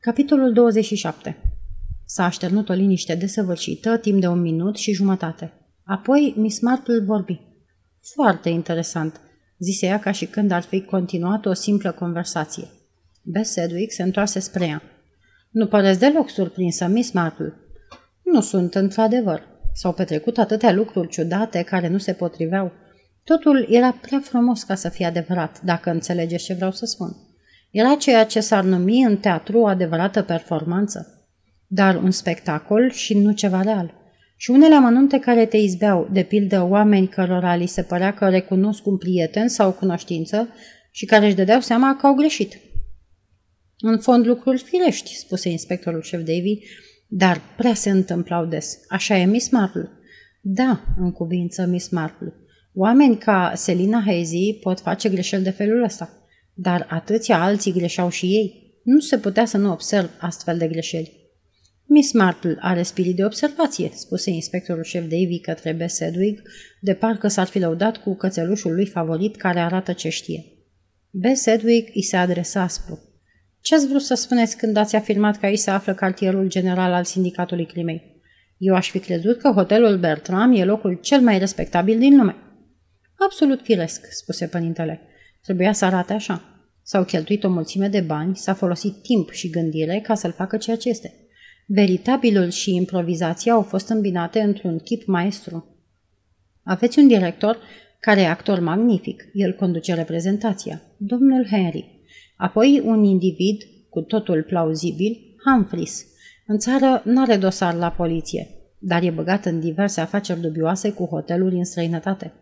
Capitolul 27 S-a așternut o liniște desăvârșită timp de un minut și jumătate. Apoi Miss Marple vorbi. Foarte interesant, zise ea ca și când ar fi continuat o simplă conversație. Bess Sedwick se întoarse spre ea. Nu păreți deloc surprinsă, Miss Marple. Nu sunt, într-adevăr. S-au petrecut atâtea lucruri ciudate care nu se potriveau. Totul era prea frumos ca să fie adevărat, dacă înțelegeți ce vreau să spun. Era ceea ce s-ar numi în teatru o adevărată performanță, dar un spectacol și nu ceva real. Și unele amănunte care te izbeau, de pildă oameni cărora li se părea că recunosc un prieten sau o cunoștință și care își dădeau seama că au greșit. În fond lucruri firești, spuse inspectorul șef Davy, dar prea se întâmplau des. Așa e Miss Marple. Da, în cuvință Miss Marple. Oameni ca Selina Hazy pot face greșeli de felul ăsta. Dar atâția alții greșeau și ei. Nu se putea să nu observ astfel de greșeli. Miss Marple are spirit de observație, spuse inspectorul șef Davy către Bess Sedwig, de parcă s-ar fi lăudat cu cățelușul lui favorit care arată ce știe. Bess Sedwig îi se adresa aspru. Ce ați vrut să spuneți când ați afirmat că aici se află cartierul general al sindicatului crimei? Eu aș fi crezut că hotelul Bertram e locul cel mai respectabil din lume. Absolut firesc, spuse părintele. Trebuia să arate așa. S-au cheltuit o mulțime de bani, s-a folosit timp și gândire ca să-l facă ceea ce este. Veritabilul și improvizația au fost îmbinate într-un chip maestru. Aveți un director care e actor magnific. El conduce reprezentația. Domnul Henry. Apoi un individ cu totul plauzibil, Humphreys. În țară n-are dosar la poliție, dar e băgat în diverse afaceri dubioase cu hoteluri în străinătate.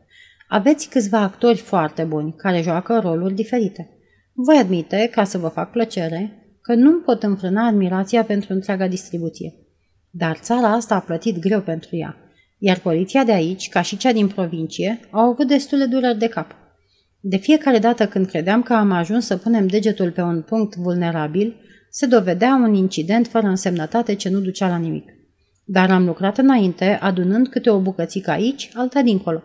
Aveți câțiva actori foarte buni care joacă roluri diferite. Voi admite, ca să vă fac plăcere, că nu pot înfrâna admirația pentru întreaga distribuție. Dar țara asta a plătit greu pentru ea, iar poliția de aici, ca și cea din provincie, au avut destule dureri de cap. De fiecare dată când credeam că am ajuns să punem degetul pe un punct vulnerabil, se dovedea un incident fără însemnătate ce nu ducea la nimic. Dar am lucrat înainte, adunând câte o bucățică aici, alta dincolo.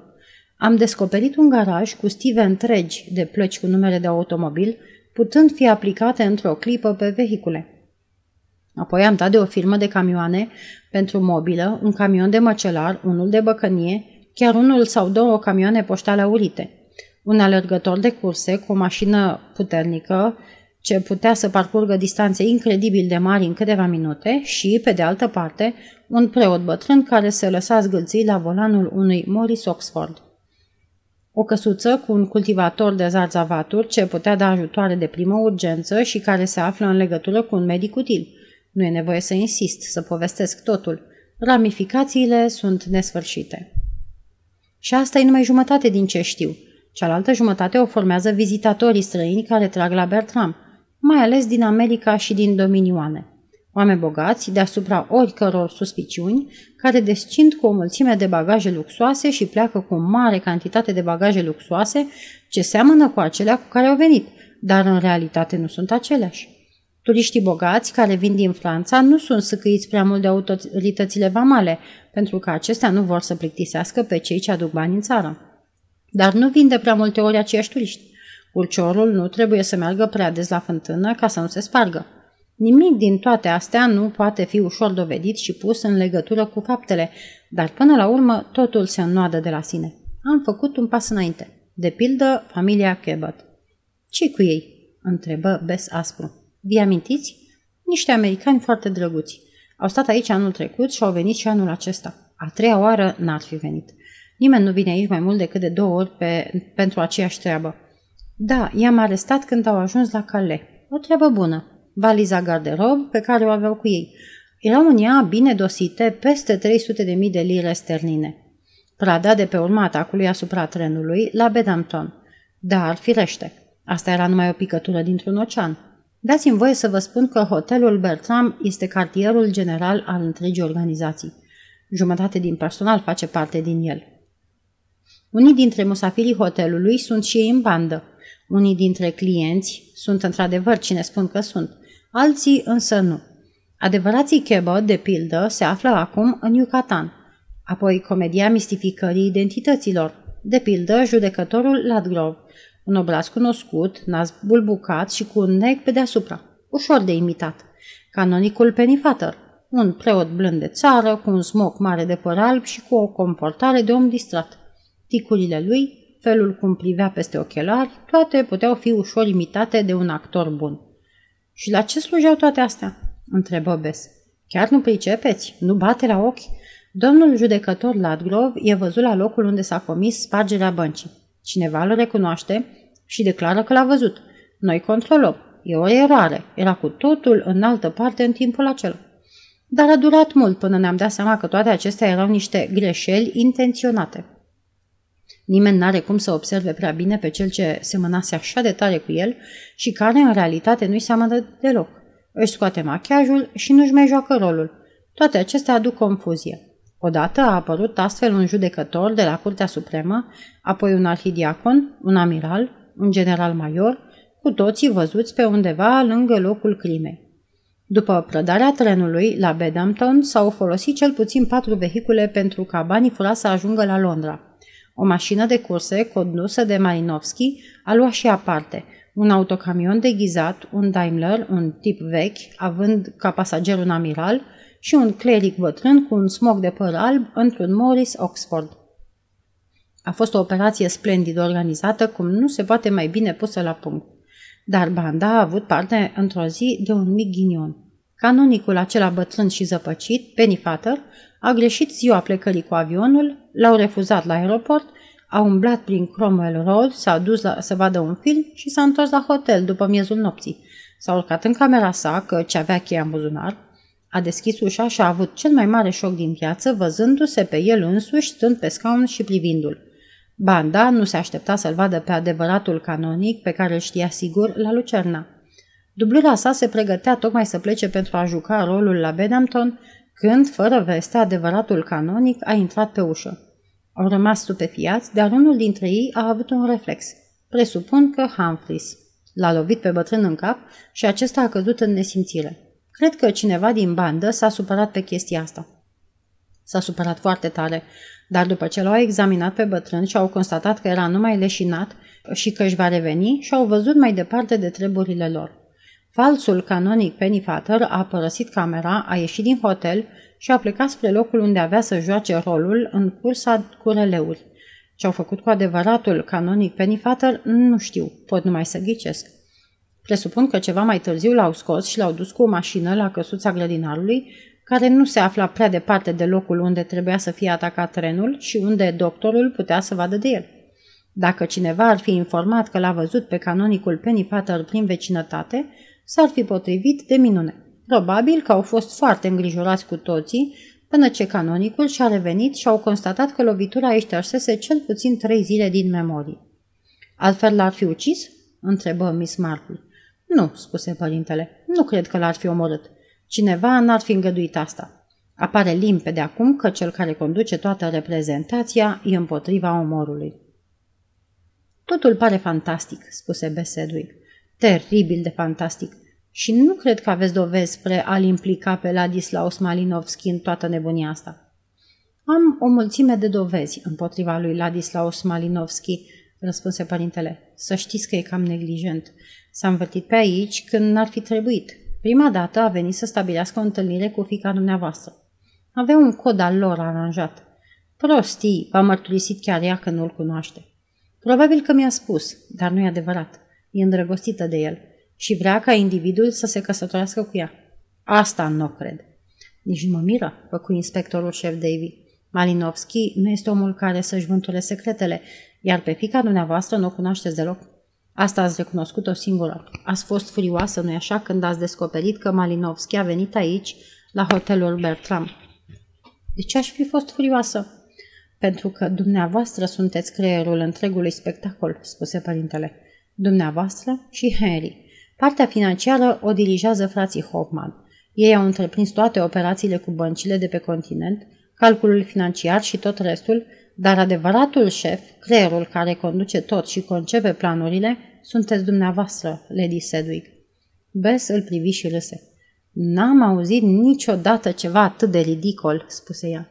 Am descoperit un garaj cu stive întregi de plăci cu numere de automobil, putând fi aplicate într-o clipă pe vehicule. Apoi am dat de o firmă de camioane pentru mobilă, un camion de măcelar, unul de băcănie, chiar unul sau două camioane poștale urite, un alergător de curse cu o mașină puternică ce putea să parcurgă distanțe incredibil de mari în câteva minute și, pe de altă parte, un preot bătrân care se lăsa zgâlții la volanul unui Morris Oxford. O căsuță cu un cultivator de zarzavaturi ce putea da ajutoare de primă urgență și care se află în legătură cu un medic util. Nu e nevoie să insist, să povestesc totul. Ramificațiile sunt nesfârșite. Și asta e numai jumătate din ce știu. Cealaltă jumătate o formează vizitatorii străini care trag la Bertram, mai ales din America și din dominioane oameni bogați, deasupra oricăror suspiciuni, care descind cu o mulțime de bagaje luxoase și pleacă cu o mare cantitate de bagaje luxoase ce seamănă cu acelea cu care au venit, dar în realitate nu sunt aceleași. Turiștii bogați care vin din Franța nu sunt săcăiți prea mult de autoritățile vamale, pentru că acestea nu vor să plictisească pe cei ce aduc bani în țară. Dar nu vin de prea multe ori aceiași turiști. Ulciorul nu trebuie să meargă prea des la fântână ca să nu se spargă. Nimic din toate astea nu poate fi ușor dovedit și pus în legătură cu faptele, dar până la urmă totul se înnoadă de la sine. Am făcut un pas înainte. De pildă, familia Cabot. ce cu ei?" întrebă Bess aspru. Vi amintiți? Niște americani foarte drăguți. Au stat aici anul trecut și au venit și anul acesta. A treia oară n-ar fi venit. Nimeni nu vine aici mai mult decât de două ori pe, pentru aceeași treabă. Da, i-am arestat când au ajuns la Calais. O treabă bună valiza garderob pe care o aveau cu ei. Erau în ea bine dosite peste 300.000 de lire sterline. Prada de pe urma atacului asupra trenului la Bedampton. Dar, firește, asta era numai o picătură dintr-un ocean. Dați-mi voie să vă spun că hotelul Bertram este cartierul general al întregii organizații. Jumătate din personal face parte din el. Unii dintre musafirii hotelului sunt și ei în bandă. Unii dintre clienți sunt într-adevăr cine spun că sunt alții însă nu. Adevărații Chebă, de pildă, se află acum în Yucatan. Apoi comedia mistificării identităților, de pildă judecătorul Ladgrove, un obraz cunoscut, nas bulbucat și cu un nec pe deasupra. ușor de imitat. Canonicul Pennyfather, un preot blând de țară, cu un smoc mare de păr alb și cu o comportare de om distrat. Ticurile lui, felul cum privea peste ochelari, toate puteau fi ușor imitate de un actor bun. Și la ce slujeau toate astea? întrebă Bes. Chiar nu pricepeți? Nu bate la ochi? Domnul judecător Ladgrove e văzut la locul unde s-a comis spargerea băncii. Cineva îl recunoaște și declară că l-a văzut. Noi controlăm. E o eroare. Era cu totul în altă parte în timpul acela. Dar a durat mult până ne-am dat seama că toate acestea erau niște greșeli intenționate. Nimeni n-are cum să observe prea bine pe cel ce semănase așa de tare cu el și care în realitate nu-i seamănă deloc. Își scoate machiajul și nu-și mai joacă rolul. Toate acestea aduc confuzie. Odată a apărut astfel un judecător de la Curtea Supremă, apoi un arhidiacon, un amiral, un general major, cu toții văzuți pe undeva lângă locul crimei. După prădarea trenului la Bedhampton, s-au folosit cel puțin patru vehicule pentru ca banii furați să ajungă la Londra. O mașină de curse condusă de Marinovski a luat și aparte, un autocamion deghizat, un Daimler, un tip vechi, având ca pasager un amiral, și un cleric bătrân cu un smog de păr alb într-un Morris Oxford. A fost o operație splendid organizată, cum nu se poate mai bine pusă la punct. Dar banda a avut parte într-o zi de un mic ghinion. Canonicul acela bătrân și zăpăcit, Penny Fatter, a greșit ziua plecării cu avionul, l-au refuzat la aeroport, a umblat prin Cromwell Road, s-a dus la, să vadă un film și s-a întors la hotel după miezul nopții. S-a urcat în camera sa, că ce avea cheia în buzunar, a deschis ușa și a avut cel mai mare șoc din viață, văzându-se pe el însuși stând pe scaun și privindu-l. Banda nu se aștepta să-l vadă pe adevăratul canonic pe care îl știa sigur la Lucerna. Dublura sa se pregătea tocmai să plece pentru a juca rolul la Bedhampton, când, fără veste, adevăratul canonic a intrat pe ușă. Au rămas stupefiați, dar unul dintre ei a avut un reflex. Presupun că Humphreys. L-a lovit pe bătrân în cap și acesta a căzut în nesimțire. Cred că cineva din bandă s-a supărat pe chestia asta. S-a supărat foarte tare, dar după ce l-au examinat pe bătrân și au constatat că era numai leșinat și că își va reveni și au văzut mai departe de treburile lor. Falsul canonic Pennyfather a părăsit camera, a ieșit din hotel și a plecat spre locul unde avea să joace rolul în cursa cu releuri. Ce au făcut cu adevăratul canonic Pennyfather, nu știu, pot numai să ghicesc. Presupun că ceva mai târziu l-au scos și l-au dus cu o mașină la căsuța grădinarului, care nu se afla prea departe de locul unde trebuia să fie atacat trenul și unde doctorul putea să vadă de el. Dacă cineva ar fi informat că l-a văzut pe canonicul Pennyfather prin vecinătate, s-ar fi potrivit de minune. Probabil că au fost foarte îngrijorați cu toții, până ce canonicul și-a revenit și au constatat că lovitura îi ștersese cel puțin trei zile din memorie. Altfel l-ar fi ucis? întrebă Miss Marple. Nu, spuse părintele, nu cred că l-ar fi omorât. Cineva n-ar fi îngăduit asta. Apare limpede acum că cel care conduce toată reprezentația e împotriva omorului. Totul pare fantastic, spuse Besedwick. Teribil de fantastic. Și nu cred că aveți dovezi spre a-l implica pe Ladislaus Malinovski în toată nebunia asta. Am o mulțime de dovezi împotriva lui Ladislaus Malinovski, răspunse părintele. Să știți că e cam neglijent. S-a învârtit pe aici când n-ar fi trebuit. Prima dată a venit să stabilească o întâlnire cu fica dumneavoastră. Avea un cod al lor aranjat. Prostii, v-a mărturisit chiar ea că nu-l cunoaște. Probabil că mi-a spus, dar nu e adevărat. E îndrăgostită de el și vrea ca individul să se căsătorească cu ea. Asta nu o cred. Nici nu mă miră, făcu inspectorul șef Davy. Malinovski nu este omul care să-și vânture secretele, iar pe fica dumneavoastră nu o cunoașteți deloc. Asta ați recunoscut-o singură. Ați fost furioasă, nu-i așa, când ați descoperit că Malinovski a venit aici, la hotelul Bertram. De ce aș fi fost furioasă? Pentru că dumneavoastră sunteți creierul întregului spectacol, spuse părintele. Dumneavoastră și Henry. Partea financiară o dirigează frații Hoffman. Ei au întreprins toate operațiile cu băncile de pe continent, calculul financiar și tot restul, dar adevăratul șef, creierul care conduce tot și concepe planurile, sunteți dumneavoastră, Lady Sedwick. Bess îl privi și râse. N-am auzit niciodată ceva atât de ridicol, spuse ea.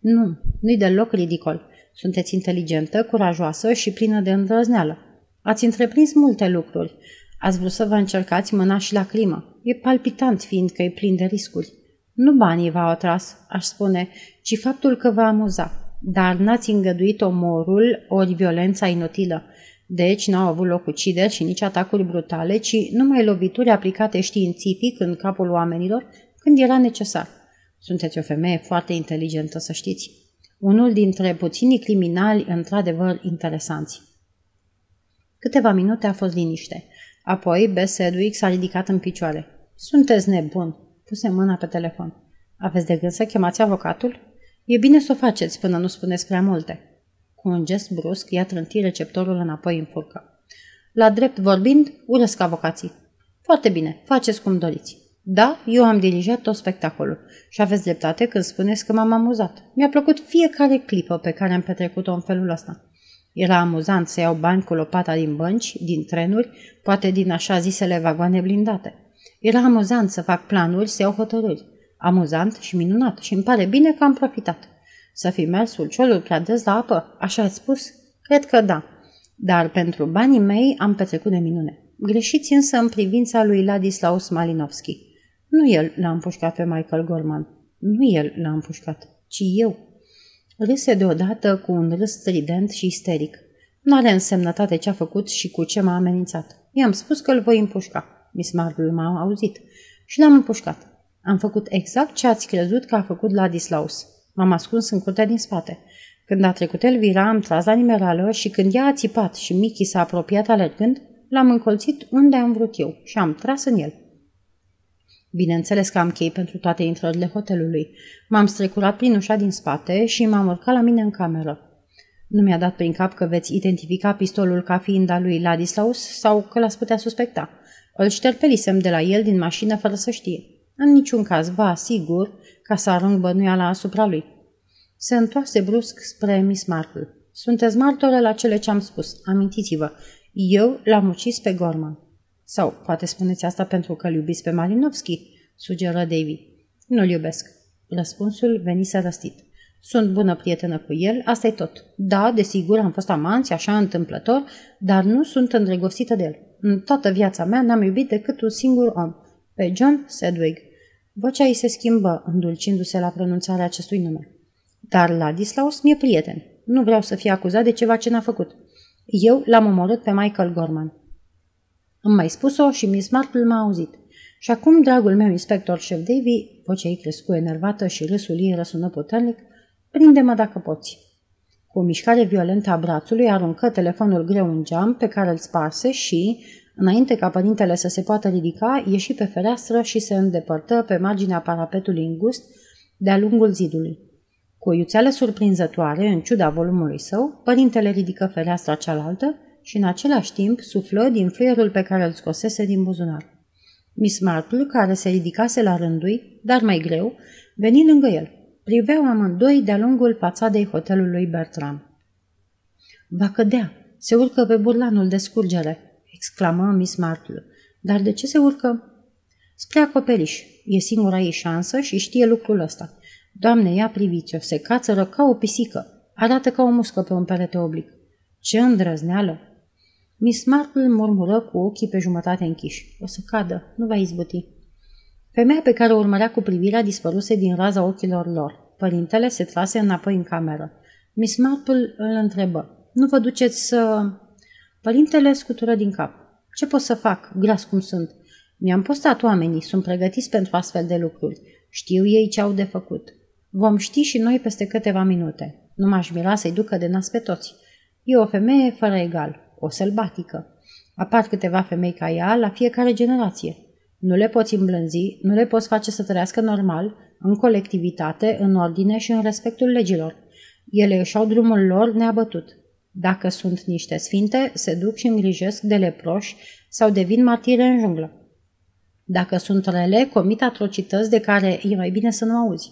Nu, nu-i deloc ridicol. Sunteți inteligentă, curajoasă și plină de îndrăzneală. Ați întreprins multe lucruri. Ați vrut să vă încercați mâna și la climă. E palpitant, fiindcă e plin de riscuri. Nu banii v-au atras, aș spune, ci faptul că vă amuza. Dar n-ați îngăduit omorul ori violența inutilă. Deci n-au avut loc ucideri și nici atacuri brutale, ci numai lovituri aplicate științific în capul oamenilor când era necesar. Sunteți o femeie foarte inteligentă, să știți. Unul dintre puținii criminali într-adevăr interesanți. Câteva minute a fost liniște. Apoi, Bess Sedwick s-a ridicat în picioare. Sunteți nebun, puse mâna pe telefon. Aveți de gând să chemați avocatul? E bine să o faceți până nu spuneți prea multe. Cu un gest brusc, i-a trântit receptorul înapoi în furcă. La drept vorbind, urăsc avocații. Foarte bine, faceți cum doriți. Da, eu am dirijat tot spectacolul și aveți dreptate când spuneți că m-am amuzat. Mi-a plăcut fiecare clipă pe care am petrecut-o în felul ăsta. Era amuzant să iau bani cu lopata din bănci, din trenuri, poate din așa zisele vagoane blindate. Era amuzant să fac planuri, să iau hotărâri. Amuzant și minunat și îmi pare bine că am profitat. Să fi mers ulciolul prea des la apă, așa ați spus? Cred că da. Dar pentru banii mei am petrecut de minune. Greșiți însă în privința lui Ladislaus Malinovski. Nu el l-a împușcat pe Michael Gorman. Nu el l-a împușcat, ci eu. Râse deodată cu un râs strident și isteric. Nu are însemnătate ce a făcut și cu ce m-a amenințat. I-am spus că îl voi împușca. Miss Marple m-a auzit. Și l-am împușcat. Am făcut exact ce ați crezut că a făcut Ladislaus. M-am ascuns în curtea din spate. Când a trecut Elvira, am tras la nimerală și când ea a țipat și Mickey s-a apropiat alergând, l-am încolțit unde am vrut eu și am tras în el. Bineînțeles că am chei pentru toate intrările hotelului. M-am strecurat prin ușa din spate și m-am urcat la mine în cameră. Nu mi-a dat prin cap că veți identifica pistolul ca fiind al lui Ladislaus sau că l-ați putea suspecta. Îl șterpelisem de la el din mașină fără să știe. În niciun caz, vă asigur ca să arunc bănuiala asupra lui. Se întoarse brusc spre Miss Marple. Sunteți martoră la cele ce am spus. Amintiți-vă, eu l-am ucis pe Gorman. Sau poate spuneți asta pentru că îl iubiți pe Malinovski, sugeră Davy. Nu-l iubesc. Răspunsul venise răstit. Sunt bună prietenă cu el, asta e tot. Da, desigur, am fost amanți, așa întâmplător, dar nu sunt îndrăgostită de el. În toată viața mea n-am iubit decât un singur om, pe John Sedwig. Vocea ei se schimbă, îndulcindu-se la pronunțarea acestui nume. Dar Ladislaus mi-e prieten. Nu vreau să fie acuzat de ceva ce n-a făcut. Eu l-am omorât pe Michael Gorman. Îmi mai spus-o și Miss Marple m-a auzit. Și acum, dragul meu inspector șef Davy, vocea ei crescu enervată și râsul ei răsună puternic, prinde-mă dacă poți. Cu o mișcare violentă a brațului, aruncă telefonul greu în geam pe care îl sparse și, înainte ca părintele să se poată ridica, ieși pe fereastră și se îndepărtă pe marginea parapetului îngust de-a lungul zidului. Cu o iuțeală surprinzătoare, în ciuda volumului său, părintele ridică fereastra cealaltă și în același timp suflă din fluierul pe care îl scosese din buzunar. Miss Marple, care se ridicase la rândui, dar mai greu, veni lângă el. Priveau amândoi de-a lungul fațadei hotelului Bertram. Va cădea! Se urcă pe burlanul de scurgere!" exclamă Miss Marple. Dar de ce se urcă?" Spre acoperiș. E singura ei șansă și știe lucrul ăsta. Doamne, ia priviți-o, se cațără ca o pisică. Arată ca o muscă pe un perete oblic. Ce îndrăzneală! Miss Marple murmură cu ochii pe jumătate închiși. O să cadă, nu va izbuti. Femeia pe care o urmărea cu privirea dispăruse din raza ochilor lor. Părintele se trase înapoi în cameră. Miss Marple îl întrebă. Nu vă duceți să... Părintele scutură din cap. Ce pot să fac, gras cum sunt? Mi-am postat oamenii, sunt pregătiți pentru astfel de lucruri. Știu ei ce au de făcut. Vom ști și noi peste câteva minute. Nu m-aș mira să-i ducă de nas pe toți. E o femeie fără egal o sălbatică. Apar câteva femei ca ea la fiecare generație. Nu le poți îmblânzi, nu le poți face să trăiască normal, în colectivitate, în ordine și în respectul legilor. Ele își au drumul lor neabătut. Dacă sunt niște sfinte, se duc și îngrijesc de leproși sau devin martire în junglă. Dacă sunt rele, comit atrocități de care e mai bine să nu auzi.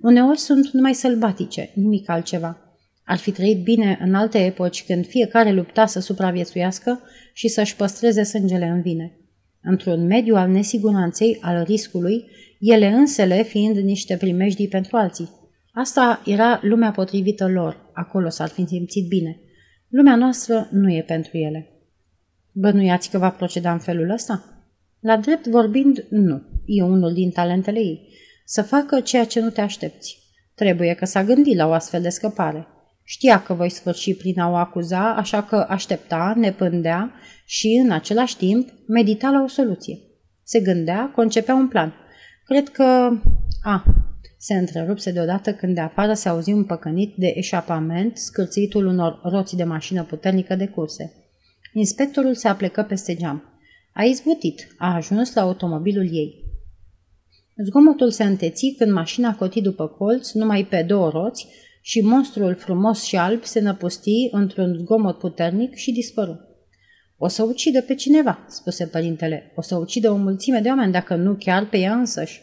Uneori sunt numai sălbatice, nimic altceva. Ar fi trăit bine în alte epoci când fiecare lupta să supraviețuiască și să-și păstreze sângele în vine. Într-un mediu al nesiguranței, al riscului, ele însele fiind niște primejdii pentru alții. Asta era lumea potrivită lor, acolo s-ar fi simțit bine. Lumea noastră nu e pentru ele. Bănuiați că va proceda în felul ăsta? La drept vorbind, nu. E unul din talentele ei. Să facă ceea ce nu te aștepți. Trebuie că s-a gândit la o astfel de scăpare. Știa că voi sfârși prin a o acuza, așa că aștepta, ne pândea și, în același timp, medita la o soluție. Se gândea, concepea un plan. Cred că... A, se întrerupse deodată când de afară se auzi un păcănit de eșapament, scârțitul unor roți de mașină puternică de curse. Inspectorul se aplecă peste geam. A izbutit, a ajuns la automobilul ei. Zgomotul se înteți când mașina coti după colț, numai pe două roți, și monstrul frumos și alb se năpusti într-un zgomot puternic și dispăru. O să ucidă pe cineva, spuse părintele. O să ucidă o mulțime de oameni, dacă nu chiar pe ea însăși.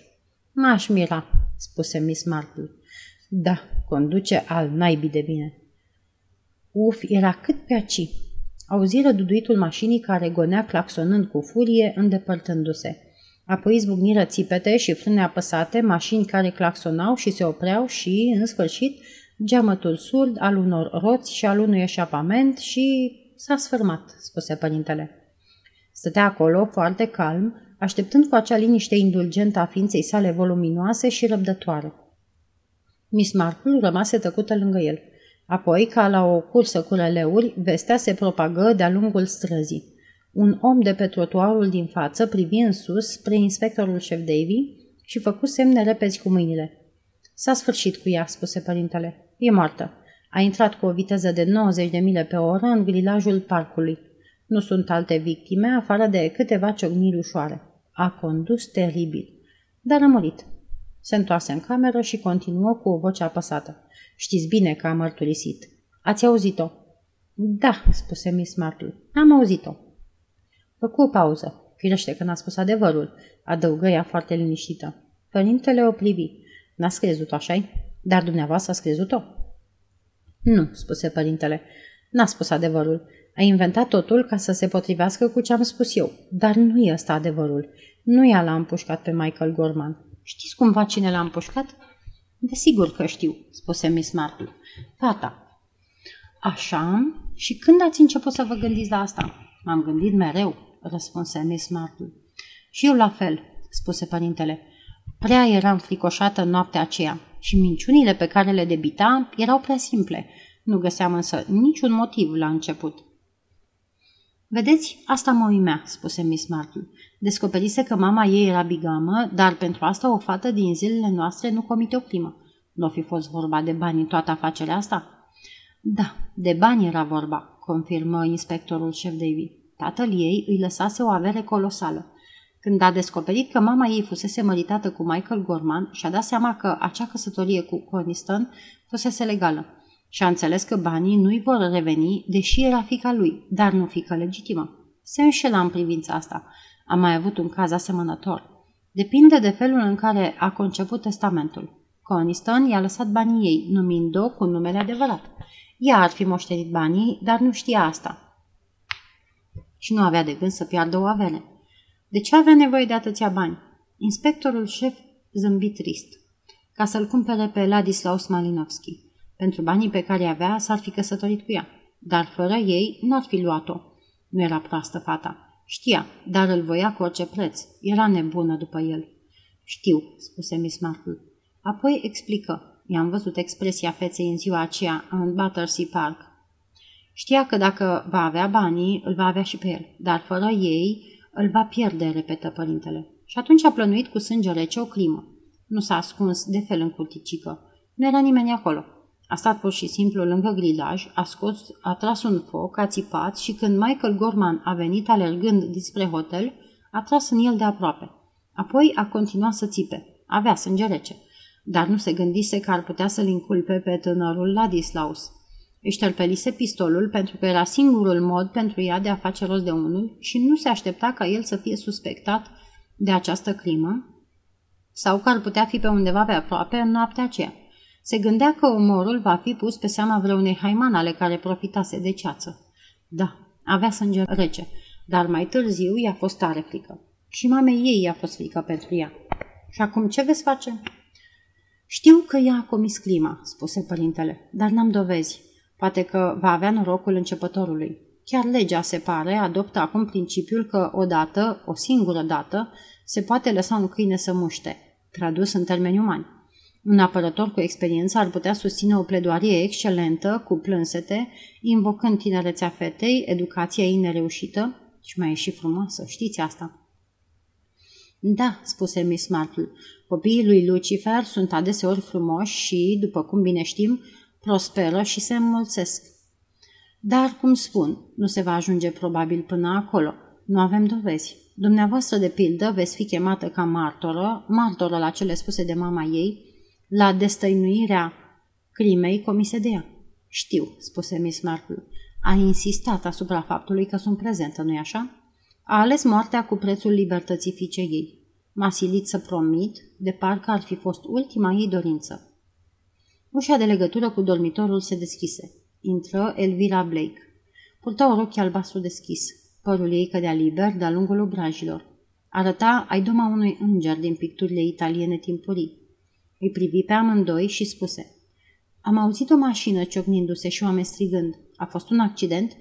M-aș mira, spuse Miss Marple. Da, conduce al naibii de bine. Uf, era cât pe aci. Auziră duduitul mașinii care gonea claxonând cu furie, îndepărtându-se. Apoi zbucniră țipete și frâne apăsate, mașini care claxonau și se opreau și, în sfârșit, geamătul surd al unor roți și al unui eșapament și s-a sfârmat, spuse părintele. Stătea acolo, foarte calm, așteptând cu acea liniște indulgentă a ființei sale voluminoase și răbdătoare. Miss Marple rămase tăcută lângă el. Apoi, ca la o cursă cu releuri, vestea se propagă de-a lungul străzii. Un om de pe trotuarul din față privi în sus spre inspectorul șef Davy și făcu semne repezi cu mâinile. S-a sfârșit cu ea, spuse părintele. E moartă. A intrat cu o viteză de 90 de mile pe oră în grilajul parcului. Nu sunt alte victime, afară de câteva ciocniri ușoare. A condus teribil. Dar a murit. Se întoarse în cameră și continuă cu o voce apăsată. Știți bine că a mărturisit. Ați auzit-o? Da, spuse Miss Marple. Am auzit-o. Făcu o pauză. Firește că n-a spus adevărul, adăugă ea foarte liniștită. Părintele o privi. N-ați crezut așa Dar dumneavoastră ați crezut-o? Nu, spuse părintele. N-a spus adevărul. A inventat totul ca să se potrivească cu ce am spus eu. Dar nu e ăsta adevărul. Nu ea l-a împușcat pe Michael Gorman. Știți cumva cine l-a împușcat? Desigur că știu, spuse Miss Marple. Fata. Așa? Și când ați început să vă gândiți la asta? M-am gândit mereu, răspunse Miss Marple. Și eu la fel, spuse părintele. Prea eram fricoșată noaptea aceea și minciunile pe care le debita erau prea simple. Nu găseam însă niciun motiv la început. Vedeți, asta mă uimea, spuse Miss Marple. Descoperise că mama ei era bigamă, dar pentru asta o fată din zilele noastre nu comite o crimă. Nu fi fost vorba de bani în toată afacerea asta? Da, de bani era vorba, confirmă inspectorul șef Davy. Tatăl ei îi lăsase o avere colosală. Când a descoperit că mama ei fusese măritată cu Michael Gorman, și-a dat seama că acea căsătorie cu Coniston fusese legală. Și a înțeles că banii nu-i vor reveni, deși era fica lui, dar nu fică legitimă. Se înșela în privința asta. A mai avut un caz asemănător. Depinde de felul în care a conceput testamentul. Coniston i-a lăsat banii ei, numind-o cu numele adevărat. Ea ar fi moștenit banii, dar nu știa asta și nu avea de gând să piardă o avere. De ce avea nevoie de atâția bani? Inspectorul șef zâmbi trist. Ca să-l cumpere pe Ladislaus Malinovski. Pentru banii pe care avea, s-ar fi căsătorit cu ea. Dar fără ei, n-ar fi luat-o. Nu era proastă fata. Știa, dar îl voia cu orice preț. Era nebună după el. Știu, spuse Miss Marple. Apoi explică. I-am văzut expresia feței în ziua aceea în Battersea Park. Știa că dacă va avea banii, îl va avea și pe el, dar fără ei îl va pierde, repetă părintele. Și atunci a plănuit cu sânge rece o climă. Nu s-a ascuns de fel în curticică. Nu era nimeni acolo. A stat pur și simplu lângă grilaj, a scos, a tras un foc, a țipat și când Michael Gorman a venit alergând dinspre hotel, a tras în el de aproape. Apoi a continuat să țipe. Avea sânge rece. Dar nu se gândise că ar putea să-l inculpe pe tânărul Ladislaus. Își tărpelise pistolul pentru că era singurul mod pentru ea de a face rost de unul și nu se aștepta ca el să fie suspectat de această crimă sau că ar putea fi pe undeva pe aproape în noaptea aceea. Se gândea că omorul va fi pus pe seama vreunei haimanale care profitase de ceață. Da, avea sânge rece, dar mai târziu i-a fost tare frică. Și mamei ei i-a fost frică pentru ea. Și acum ce veți face? Știu că ea a comis clima, spuse părintele, dar n-am dovezi. Poate că va avea norocul începătorului. Chiar legea, se pare, adoptă acum principiul că odată, o singură dată, se poate lăsa un câine să muște, tradus în termeni umani. Un apărător cu experiență ar putea susține o pledoarie excelentă, cu plânsete, invocând tinerețea fetei, educația ei nereușită și mai e și frumoasă, știți asta. Da, spuse Miss Marple, copiii lui Lucifer sunt adeseori frumoși și, după cum bine știm, prosperă și se înmulțesc. Dar, cum spun, nu se va ajunge probabil până acolo. Nu avem dovezi. Dumneavoastră, de pildă, veți fi chemată ca martoră, martoră la cele spuse de mama ei, la destăinuirea crimei comise de ea. Știu, spuse Miss Marple. A insistat asupra faptului că sunt prezentă, nu-i așa? A ales moartea cu prețul libertății fiicei ei. M-a silit să promit, de parcă ar fi fost ultima ei dorință. Ușa de legătură cu dormitorul se deschise. Intră Elvira Blake. Purta o rochie albastru deschis. Părul ei cădea liber de-a lungul obrajilor. Arăta aidoma unui înger din picturile italiene timpurii. Îi privi pe amândoi și spuse Am auzit o mașină ciocnindu-se și oameni strigând. A fost un accident?"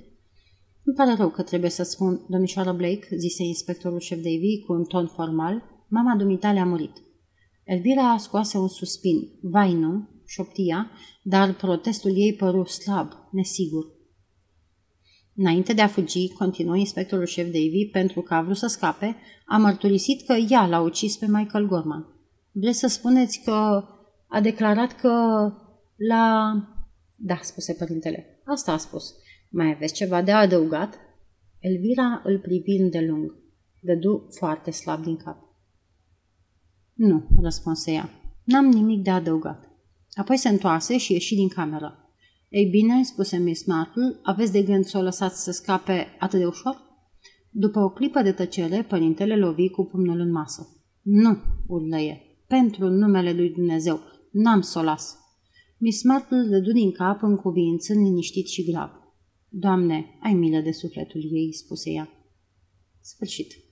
Îmi pare rău că trebuie să spun, domnișoară Blake, zise inspectorul șef Davy cu un ton formal, mama dumitale a murit. Elvira a scoase un suspin. Vai nu, șoptia, dar protestul ei păru slab, nesigur. Înainte de a fugi, continuă inspectorul șef Davy, pentru că a vrut să scape, a mărturisit că ea l-a ucis pe Michael Gorman. Vreți să spuneți că a declarat că la... Da, spuse părintele. Asta a spus. Mai aveți ceva de adăugat? Elvira îl privi de lung. Dădu foarte slab din cap. Nu, răspunse ea. N-am nimic de adăugat. Apoi se întoarse și ieși din cameră. Ei bine, spuse Miss Marple, aveți de gând să o lăsați să scape atât de ușor? După o clipă de tăcere, părintele lovi cu pumnul în masă. Nu, urlăie, pentru numele lui Dumnezeu, n-am să o las. Miss Marple dădu din cap în cuvință, liniștit și grav. Doamne, ai milă de sufletul ei, spuse ea. Sfârșit.